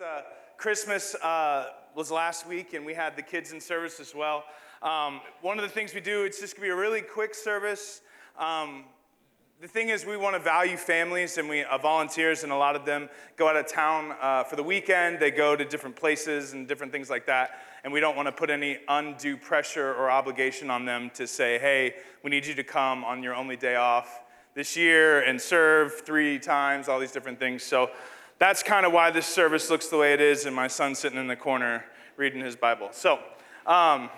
Christmas. Uh, Christmas uh, was last week, and we had the kids in service as well. Um, one of the things we do, it's just gonna be a really quick service. Um, the thing is, we want to value families, and we uh, volunteers, and a lot of them go out of town uh, for the weekend. They go to different places and different things like that. And we don't want to put any undue pressure or obligation on them to say, "Hey, we need you to come on your only day off this year and serve three times." All these different things. So that's kind of why this service looks the way it is, and my son sitting in the corner reading his Bible. So. Um,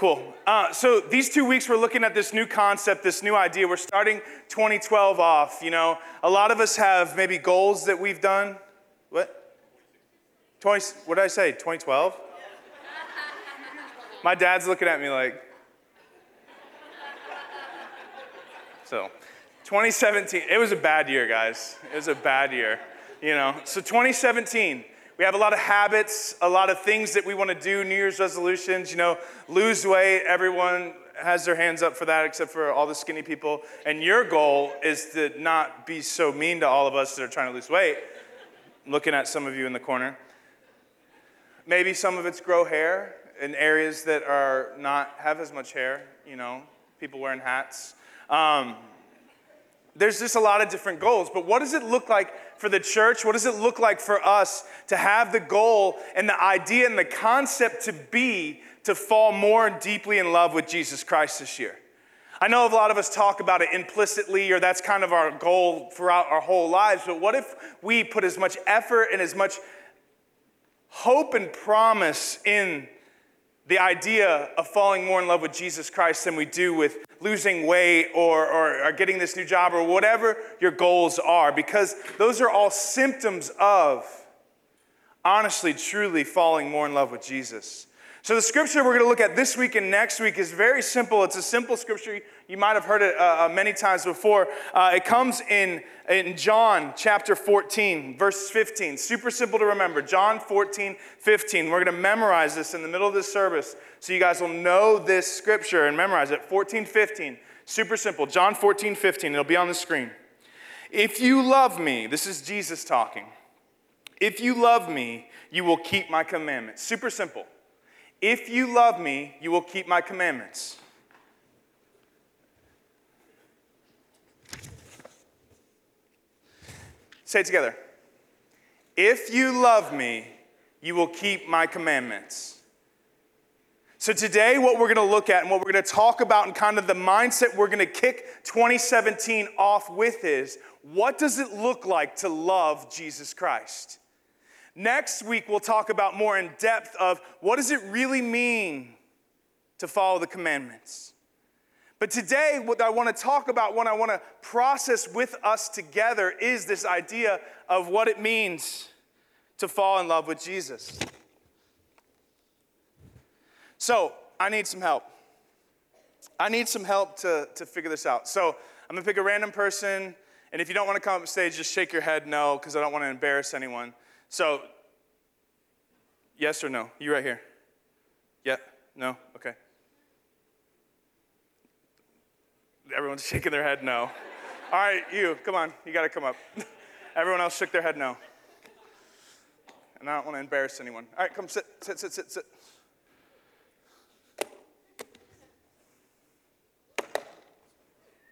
Cool. Uh, so these two weeks, we're looking at this new concept, this new idea. We're starting 2012 off. You know, a lot of us have maybe goals that we've done. What? 20, what did I say? 2012? My dad's looking at me like. So, 2017, it was a bad year, guys. It was a bad year. You know, so 2017, we have a lot of habits, a lot of things that we want to do, New Year's resolutions, you know, lose weight. Everyone has their hands up for that except for all the skinny people. And your goal is to not be so mean to all of us that are trying to lose weight. I'm looking at some of you in the corner. Maybe some of it's grow hair in areas that are not have as much hair, you know, people wearing hats. Um, there's just a lot of different goals. But what does it look like for the church? What does it look like for us to have the goal and the idea and the concept to be to fall more deeply in love with Jesus Christ this year? I know a lot of us talk about it implicitly, or that's kind of our goal throughout our whole lives, but what if we put as much effort and as much hope and promise in the idea of falling more in love with Jesus Christ than we do with losing weight or, or, or, getting this new job or whatever your goals are, because those are all symptoms of honestly, truly falling more in love with Jesus. So, the scripture we're going to look at this week and next week is very simple. It's a simple scripture. You might have heard it uh, uh, many times before. Uh, it comes in, in John chapter 14, verse 15. Super simple to remember. John 14, 15. We're going to memorize this in the middle of this service so you guys will know this scripture and memorize it. 14, 15. Super simple. John 14, 15. It'll be on the screen. If you love me, this is Jesus talking. If you love me, you will keep my commandments. Super simple. If you love me, you will keep my commandments. Say it together. If you love me, you will keep my commandments. So, today, what we're going to look at and what we're going to talk about, and kind of the mindset we're going to kick 2017 off with is what does it look like to love Jesus Christ? Next week, we'll talk about more in depth of what does it really mean to follow the commandments. But today, what I want to talk about, what I want to process with us together, is this idea of what it means to fall in love with Jesus. So, I need some help. I need some help to, to figure this out. So, I'm going to pick a random person, and if you don't want to come up stage, just shake your head no, because I don't want to embarrass anyone. So, yes or no? You right here. Yeah? No? Okay. Everyone's shaking their head no. All right, you, come on. You got to come up. Everyone else shook their head no. And I don't want to embarrass anyone. All right, come sit, sit, sit, sit, sit.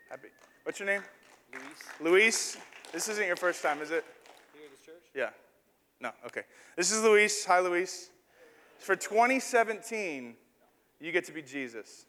Happy. What's your name? Luis. Luis. This isn't your first time, is it? Here at this church? Yeah. No, okay. This is Luis. Hi, Luis. For 2017, you get to be Jesus.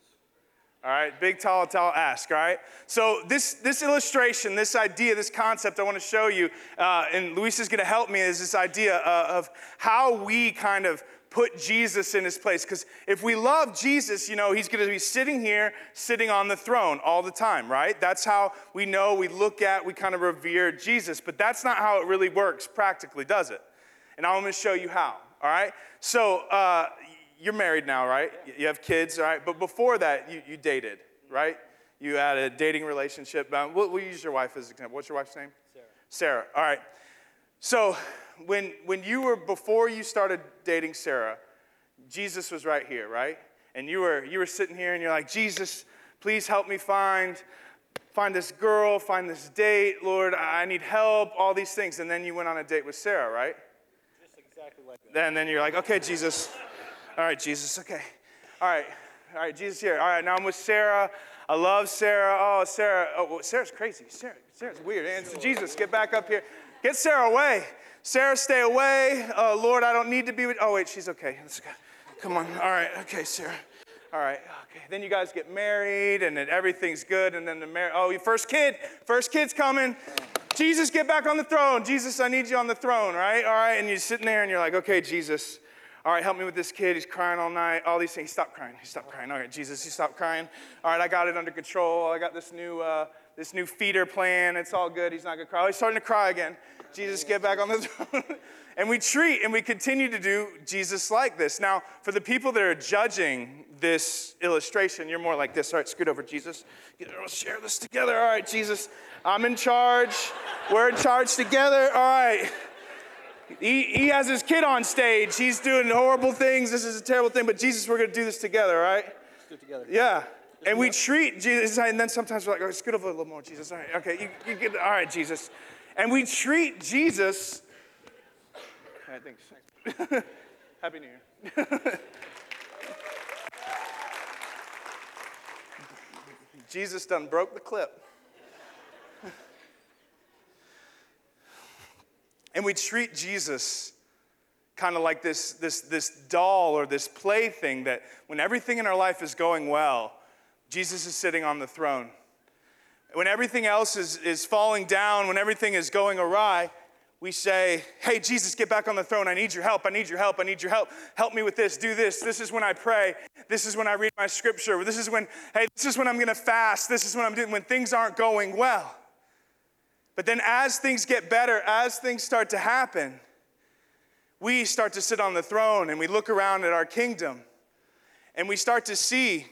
All right, big, tall, tall ask, all right? So, this, this illustration, this idea, this concept I want to show you, uh, and Luis is going to help me, is this idea uh, of how we kind of put Jesus in his place. Because if we love Jesus, you know, he's going to be sitting here, sitting on the throne all the time, right? That's how we know, we look at, we kind of revere Jesus. But that's not how it really works practically, does it? And I'm going to show you how. All right? So uh, you're married now, right? You have kids, all right? But before that, you, you dated, right? You had a dating relationship. Um, we'll, we'll, use your wife as an example. What's your wife's name? Sarah. Sarah. All right. So when when you were before you started dating Sarah, Jesus was right here, right? And you were you were sitting here and you're like, Jesus, please help me find find this girl, find this date, Lord, I need help, all these things. And then you went on a date with Sarah, right? Just exactly like that. Then, then you're like, okay, Jesus. All right, Jesus, okay. All right, all right, Jesus here. All right, now I'm with Sarah. I love Sarah. Oh, Sarah. Oh, Sarah's crazy. Sarah, Sarah's weird. And so Jesus, get back up here. Get Sarah away. Sarah, stay away. Oh, Lord, I don't need to be with. Oh, wait, she's okay. Let's go. Come on. All right, okay, Sarah. All right, okay. Then you guys get married, and then everything's good, and then the mar- oh, your first kid, first kid's coming. Jesus, get back on the throne. Jesus, I need you on the throne, right? All right, and you're sitting there, and you're like, okay, Jesus, all right, help me with this kid. He's crying all night. All these things. Stop crying. He stop crying. All right, Jesus, you stop crying. All right, I got it under control. I got this new, uh, this new feeder plan. It's all good. He's not gonna cry. Oh, he's starting to cry again. Jesus, get back on the throne. and we treat and we continue to do Jesus like this. Now, for the people that are judging this illustration, you're more like this. All right, scoot over, Jesus. Share this together. All right, Jesus, I'm in charge. We're in charge together. All right. He, he has his kid on stage. He's doing horrible things. This is a terrible thing, but Jesus, we're going to do this together, all right? Let's do it together. Yeah. And we treat Jesus, and then sometimes we're like, oh, scoot over a little more, Jesus. All right, okay, you, you get, all right, Jesus. And we treat Jesus. All right, thanks. Happy New Year. Jesus done broke the clip. And we treat Jesus kind of like this, this, this doll or this plaything that when everything in our life is going well, Jesus is sitting on the throne. When everything else is, is falling down, when everything is going awry, we say, Hey, Jesus, get back on the throne. I need your help. I need your help. I need your help. Help me with this. Do this. This is when I pray. This is when I read my scripture. This is when, hey, this is when I'm going to fast. This is when I'm doing, when things aren't going well. But then, as things get better, as things start to happen, we start to sit on the throne and we look around at our kingdom and we start to see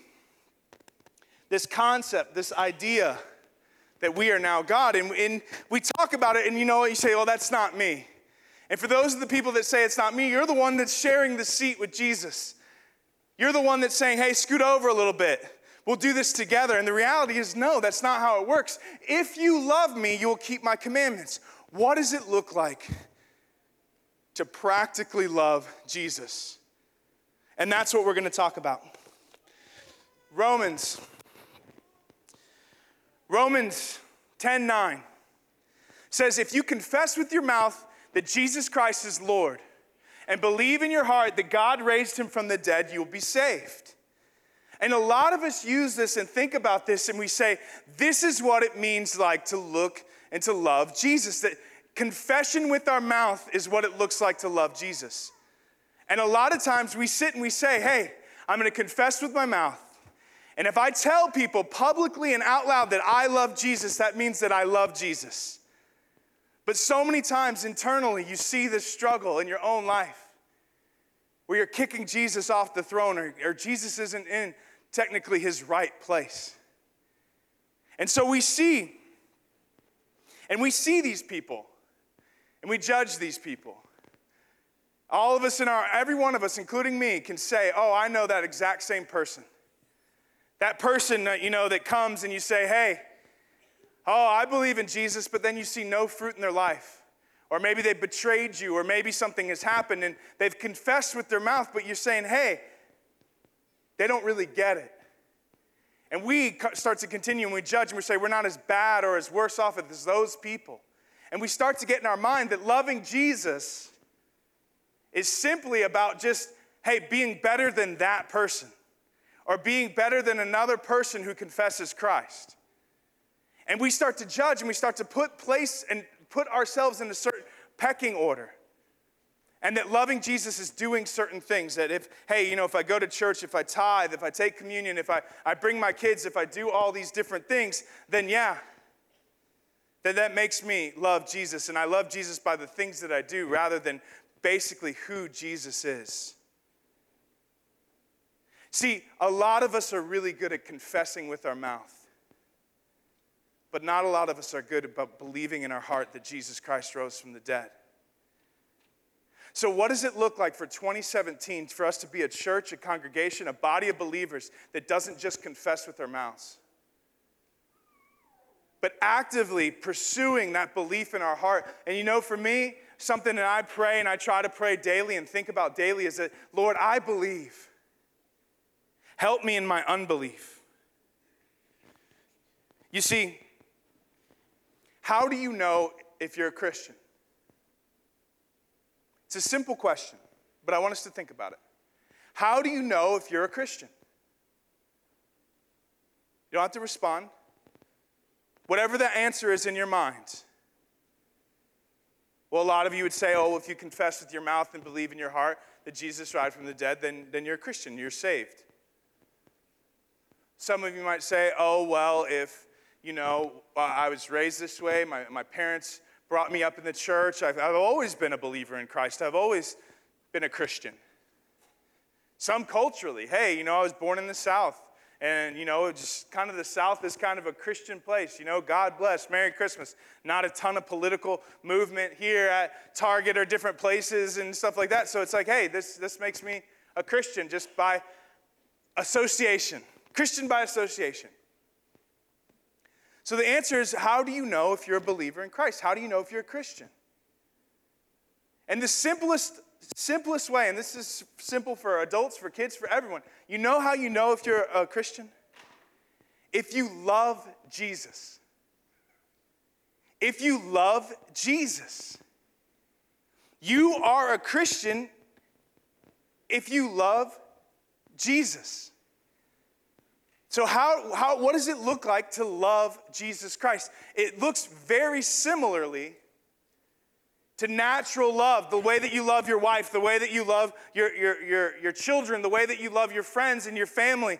this concept, this idea that we are now God. And, and we talk about it, and you know? You say, well, that's not me. And for those of the people that say it's not me, you're the one that's sharing the seat with Jesus. You're the one that's saying, hey, scoot over a little bit we'll do this together. And the reality is, no, that's not how it works. If you love me, you will keep my commandments. What does it look like to practically love Jesus? And that's what we're going to talk about. Romans. Romans 10 9 says, If you confess with your mouth that Jesus Christ is Lord and believe in your heart that God raised him from the dead, you will be saved. And a lot of us use this and think about this and we say, this is what it means like to look and to love Jesus. That confession with our mouth is what it looks like to love Jesus. And a lot of times we sit and we say, hey, I'm gonna confess with my mouth. And if I tell people publicly and out loud that I love Jesus, that means that I love Jesus. But so many times internally, you see this struggle in your own life where you're kicking Jesus off the throne or, or Jesus isn't in technically his right place. And so we see, and we see these people, and we judge these people. All of us in our, every one of us, including me, can say, Oh, I know that exact same person. That person, you know, that comes and you say, Hey, oh, I believe in Jesus, but then you see no fruit in their life. Or maybe they betrayed you, or maybe something has happened and they've confessed with their mouth, but you're saying, Hey, they don't really get it. And we start to continue and we judge and we say we're not as bad or as worse off as those people. And we start to get in our mind that loving Jesus is simply about just, hey, being better than that person or being better than another person who confesses Christ. And we start to judge and we start to put place and put ourselves in a certain pecking order. And that loving Jesus is doing certain things. That if, hey, you know, if I go to church, if I tithe, if I take communion, if I, I bring my kids, if I do all these different things, then yeah, then that makes me love Jesus. And I love Jesus by the things that I do rather than basically who Jesus is. See, a lot of us are really good at confessing with our mouth, but not a lot of us are good about believing in our heart that Jesus Christ rose from the dead. So, what does it look like for 2017 for us to be a church, a congregation, a body of believers that doesn't just confess with their mouths? but actively pursuing that belief in our heart. And you know, for me, something that I pray and I try to pray daily and think about daily is that, Lord, I believe. Help me in my unbelief. You see, how do you know if you're a Christian? It's a simple question, but I want us to think about it. How do you know if you're a Christian? You don't have to respond. Whatever the answer is in your mind. Well, a lot of you would say, oh, if you confess with your mouth and believe in your heart that Jesus died from the dead, then, then you're a Christian, you're saved. Some of you might say, oh, well, if, you know, I was raised this way, my, my parents brought me up in the church, I've, I've always been a believer in Christ, I've always been a Christian. Some culturally, hey, you know, I was born in the South. And, you know, just kind of the South is kind of a Christian place. You know, God bless, Merry Christmas. Not a ton of political movement here at Target or different places and stuff like that. So it's like, hey, this, this makes me a Christian just by association. Christian by association. So the answer is how do you know if you're a believer in Christ? How do you know if you're a Christian? And the simplest simplest way, and this is simple for adults, for kids, for everyone. You know how you know if you're a Christian? If you love Jesus. If you love Jesus. You are a Christian if you love Jesus. So, how, how, what does it look like to love Jesus Christ? It looks very similarly to natural love, the way that you love your wife, the way that you love your, your, your, your children, the way that you love your friends and your family.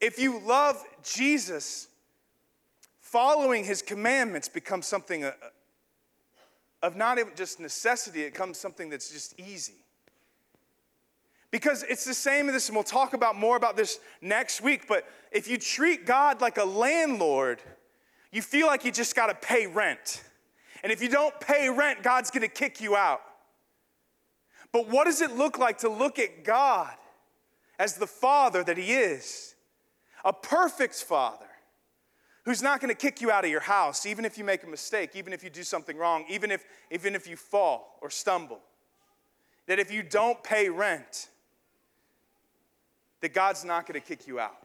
If you love Jesus, following his commandments becomes something uh, of not even just necessity, it becomes something that's just easy. Because it's the same in this, and we'll talk about more about this next week. But if you treat God like a landlord, you feel like you just got to pay rent. And if you don't pay rent, God's gonna kick you out. But what does it look like to look at God as the Father that He is? A perfect Father who's not gonna kick you out of your house, even if you make a mistake, even if you do something wrong, even if, even if you fall or stumble. That if you don't pay rent, that God's not gonna kick you out.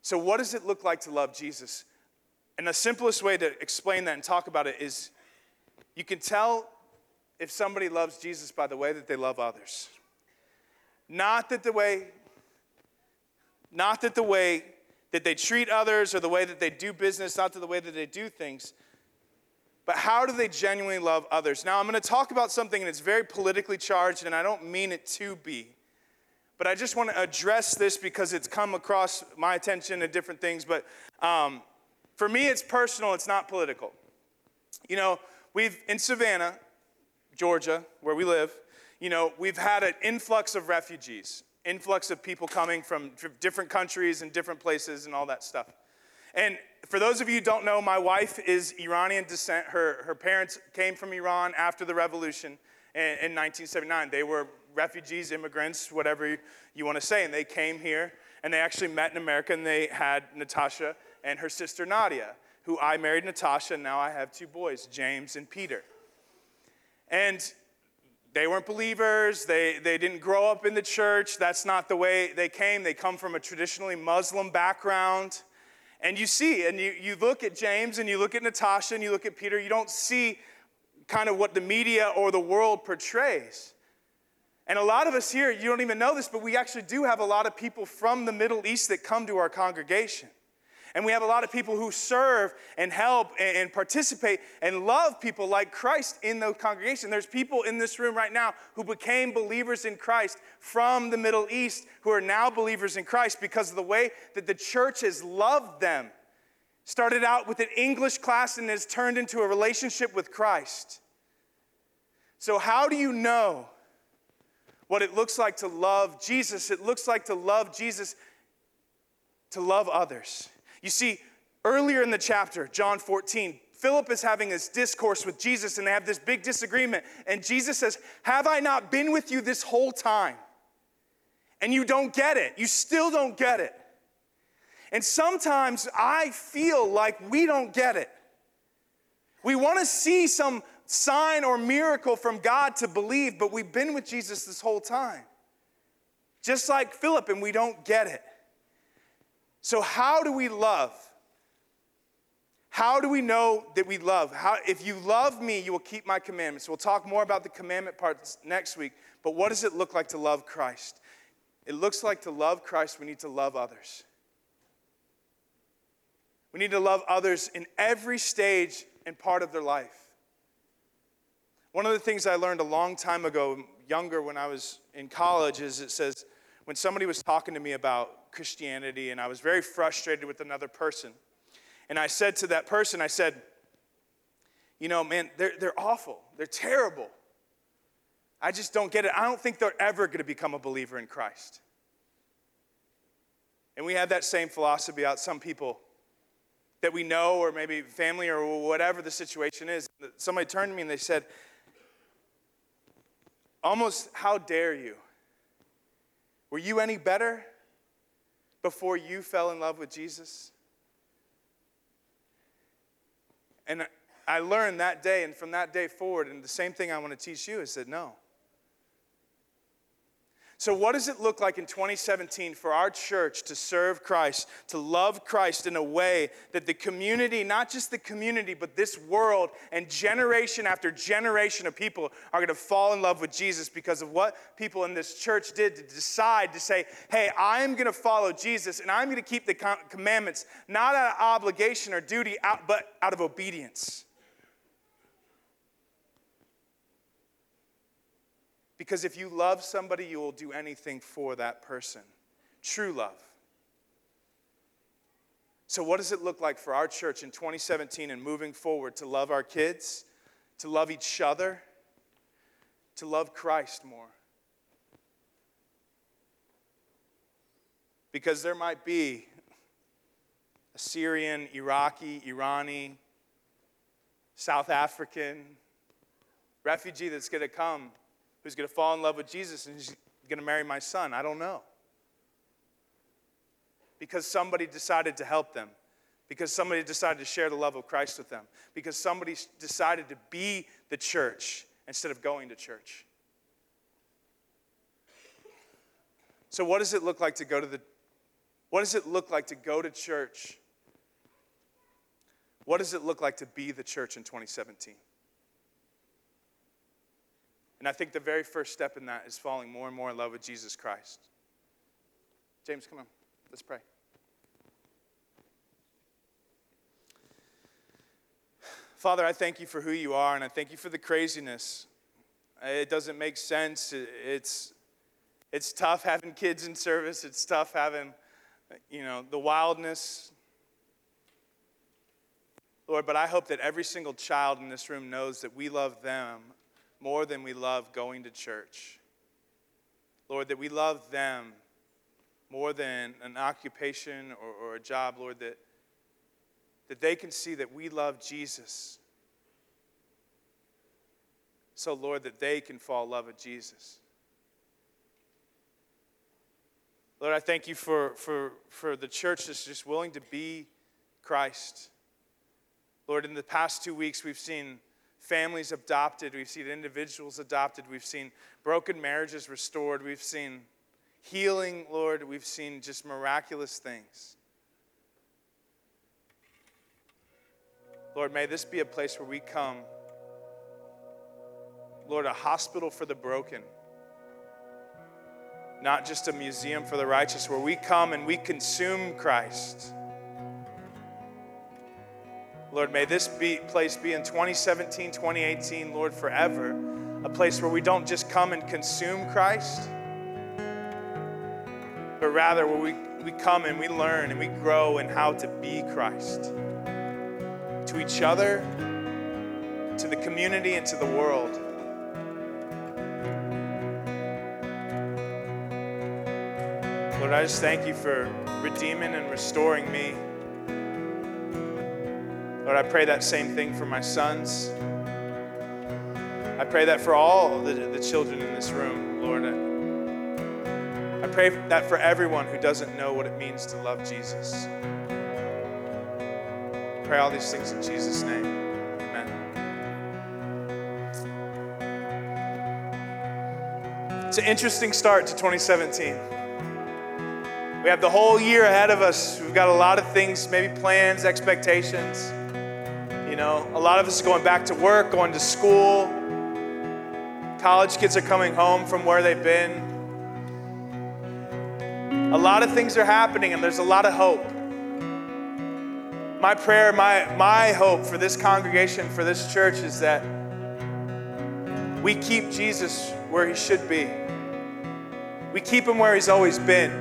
So, what does it look like to love Jesus? And the simplest way to explain that and talk about it is you can tell if somebody loves Jesus by the way that they love others. Not that the way, not that the way that they treat others or the way that they do business, not to the way that they do things, but how do they genuinely love others? Now, I'm going to talk about something that's very politically charged, and I don't mean it to be. But I just want to address this because it's come across my attention and different things. But um, for me, it's personal, it's not political. You know, we've, in Savannah, Georgia, where we live, you know, we've had an influx of refugees, influx of people coming from different countries and different places and all that stuff. And for those of you who don't know, my wife is Iranian descent. Her, her parents came from Iran after the revolution in, in 1979. They were refugees, immigrants, whatever you want to say. And they came here and they actually met in America and they had Natasha and her sister Nadia, who I married Natasha, and now I have two boys, James and Peter. And they weren't believers. They, they didn't grow up in the church. That's not the way they came. They come from a traditionally Muslim background. And you see, and you, you look at James and you look at Natasha and you look at Peter, you don't see kind of what the media or the world portrays. And a lot of us here, you don't even know this, but we actually do have a lot of people from the Middle East that come to our congregation. And we have a lot of people who serve and help and, participate and love people like Christ in the congregation. There's people in this room right now who became believers in Christ from the Middle East who are now believers in Christ because of the way that the church has loved them. Started out with an English class and has turned into a relationship with Christ. So, how do you know what it looks like to love Jesus. It looks like to love Jesus, to love others. You see, earlier in the chapter, John 14, Philip is having this discourse with Jesus and they have this big disagreement. And Jesus says, Have I not been with you this whole time? and you don't get it. You still don't get it. And sometimes I feel like we don't get it. We want to see some sign or miracle from God to believe, but we've been with Jesus this whole time. Just like Philip, and we don't get it. So, how do we love? How do we know that we love? How, if you love me, you will keep my commandments. We'll talk more about the commandment parts next week, but what does it look like to love Christ? It looks like to love Christ, we need to love others. We need to love others in every stage and part of their life. One of the things I learned a long time ago, younger when I was in college, is it says when somebody was talking to me about Christianity and I was very frustrated with another person, and I said to that person, I said, You know, man, they're, they're awful, they're terrible. I just don't get it. I don't think they're ever going to become a believer in Christ. And we have that same philosophy about some people that we know, or maybe family, or whatever the situation is. Somebody turned to me and they said, Almost, how dare you? Were you any better before you fell in love with Jesus? And I learned that day, and from that day forward, and the same thing I want to teach you, I said, No. So, what does it look like in 2017 for our church to serve Christ, to love Christ in a way that the community, not just the community, but this world and generation after generation of people are going to fall in love with Jesus because of what people in this church did to decide to say, hey, I'm going to follow Jesus and I'm going to keep the commandments, not out of obligation or duty, but out of obedience. Because if you love somebody, you will do anything for that person. True love. So, what does it look like for our church in 2017 and moving forward to love our kids, to love each other, to love Christ more? Because there might be a Syrian, Iraqi, Irani, South African refugee that's going to come who's going to fall in love with Jesus and he's going to marry my son. I don't know. Because somebody decided to help them. Because somebody decided to share the love of Christ with them. Because somebody decided to be the church instead of going to church. So, what does it look like to go to the what does it look like to go to church? What does it look like to be the church in 2017? And I think the very first step in that is falling more and more in love with Jesus Christ. James, come on. Let's pray. Father, I thank you for who you are, and I thank you for the craziness. It doesn't make sense. It's, it's tough having kids in service, it's tough having, you know, the wildness. Lord, but I hope that every single child in this room knows that we love them more than we love going to church. Lord, that we love them more than an occupation or, or a job, Lord, that, that they can see that we love Jesus. So, Lord, that they can fall in love with Jesus. Lord, I thank you for, for, for the church that's just willing to be Christ. Lord, in the past two weeks, we've seen families adopted, we've seen individuals adopted, we've seen broken marriages restored, we've seen healing, Lord, we've seen just miraculous things. Lord, may this be a place where we come, Lord, a hospital for the broken, not just a museum for the righteous, where we come and we consume Christ Lord, may this be, place be in 2017, 2018, Lord, forever, a place where we don't just come and consume Christ, but rather where we, we come and we learn and we grow in how to be Christ to each other, to the community, and to the world. Lord, I just thank you for redeeming and restoring me. Lord, I pray that same thing for my sons. I pray that for all the, the children in this room, Lord. I pray that for everyone who doesn't know what it means to love Jesus. Pray all these things in Jesus' name. Amen. It's an interesting start to 2017. We have the whole year ahead of us. We've got a lot of things, maybe plans, expectations. Know, a lot of us are going back to work, going to school. College kids are coming home from where they've been. A lot of things are happening, and there's a lot of hope. My prayer, my, my hope for this congregation, for this church, is that we keep Jesus where he should be. We keep him where he's always been.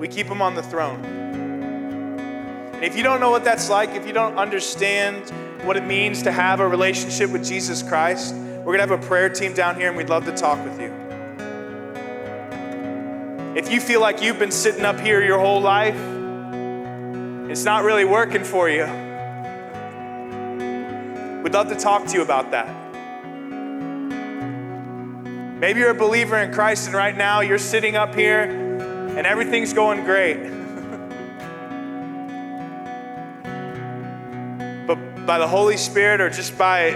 We keep him on the throne. And if you don't know what that's like, if you don't understand what it means to have a relationship with Jesus Christ, we're going to have a prayer team down here and we'd love to talk with you. If you feel like you've been sitting up here your whole life, it's not really working for you. We'd love to talk to you about that. Maybe you're a believer in Christ and right now you're sitting up here and everything's going great. By the Holy Spirit or just by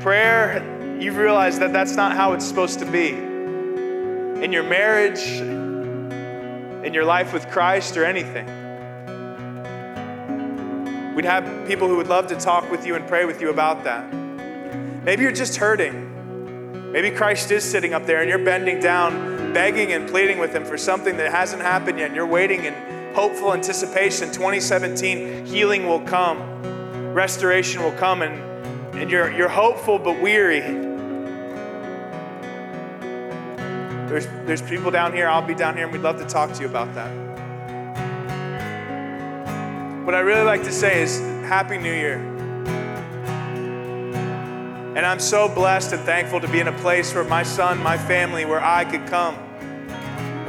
prayer, you've realized that that's not how it's supposed to be. In your marriage, in your life with Christ, or anything. We'd have people who would love to talk with you and pray with you about that. Maybe you're just hurting. Maybe Christ is sitting up there and you're bending down begging and pleading with Him for something that hasn't happened yet, and you're waiting in hopeful anticipation, 2017, healing will come, restoration will come, and, and you're, you're hopeful but weary. There's, there's people down here, I'll be down here, and we'd love to talk to you about that. What I really like to say is Happy New Year. And I'm so blessed and thankful to be in a place where my son, my family, where I could come.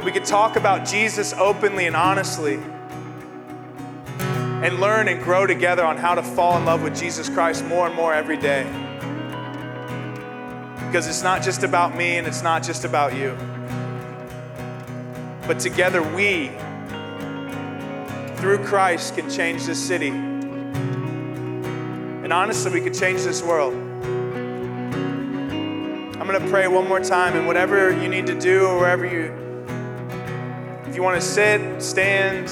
We could talk about Jesus openly and honestly and learn and grow together on how to fall in love with Jesus Christ more and more every day. Because it's not just about me and it's not just about you. But together we, through Christ, can change this city. And honestly, we could change this world. I'm going to pray one more time, and whatever you need to do, or wherever you, if you want to sit, stand,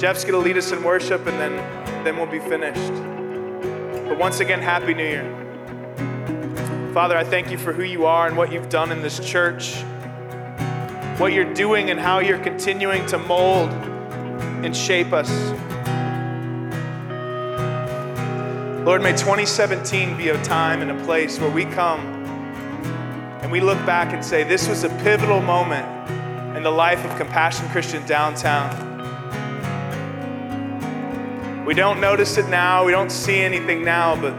Jeff's going to lead us in worship, and then, then we'll be finished. But once again, Happy New Year. Father, I thank you for who you are and what you've done in this church, what you're doing, and how you're continuing to mold and shape us. Lord, may 2017 be a time and a place where we come and we look back and say, this was a pivotal moment in the life of Compassion Christian downtown. We don't notice it now, we don't see anything now, but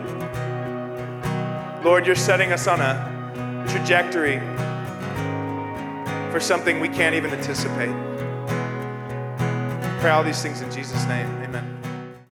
Lord, you're setting us on a trajectory for something we can't even anticipate. Pray all these things in Jesus' name. Amen.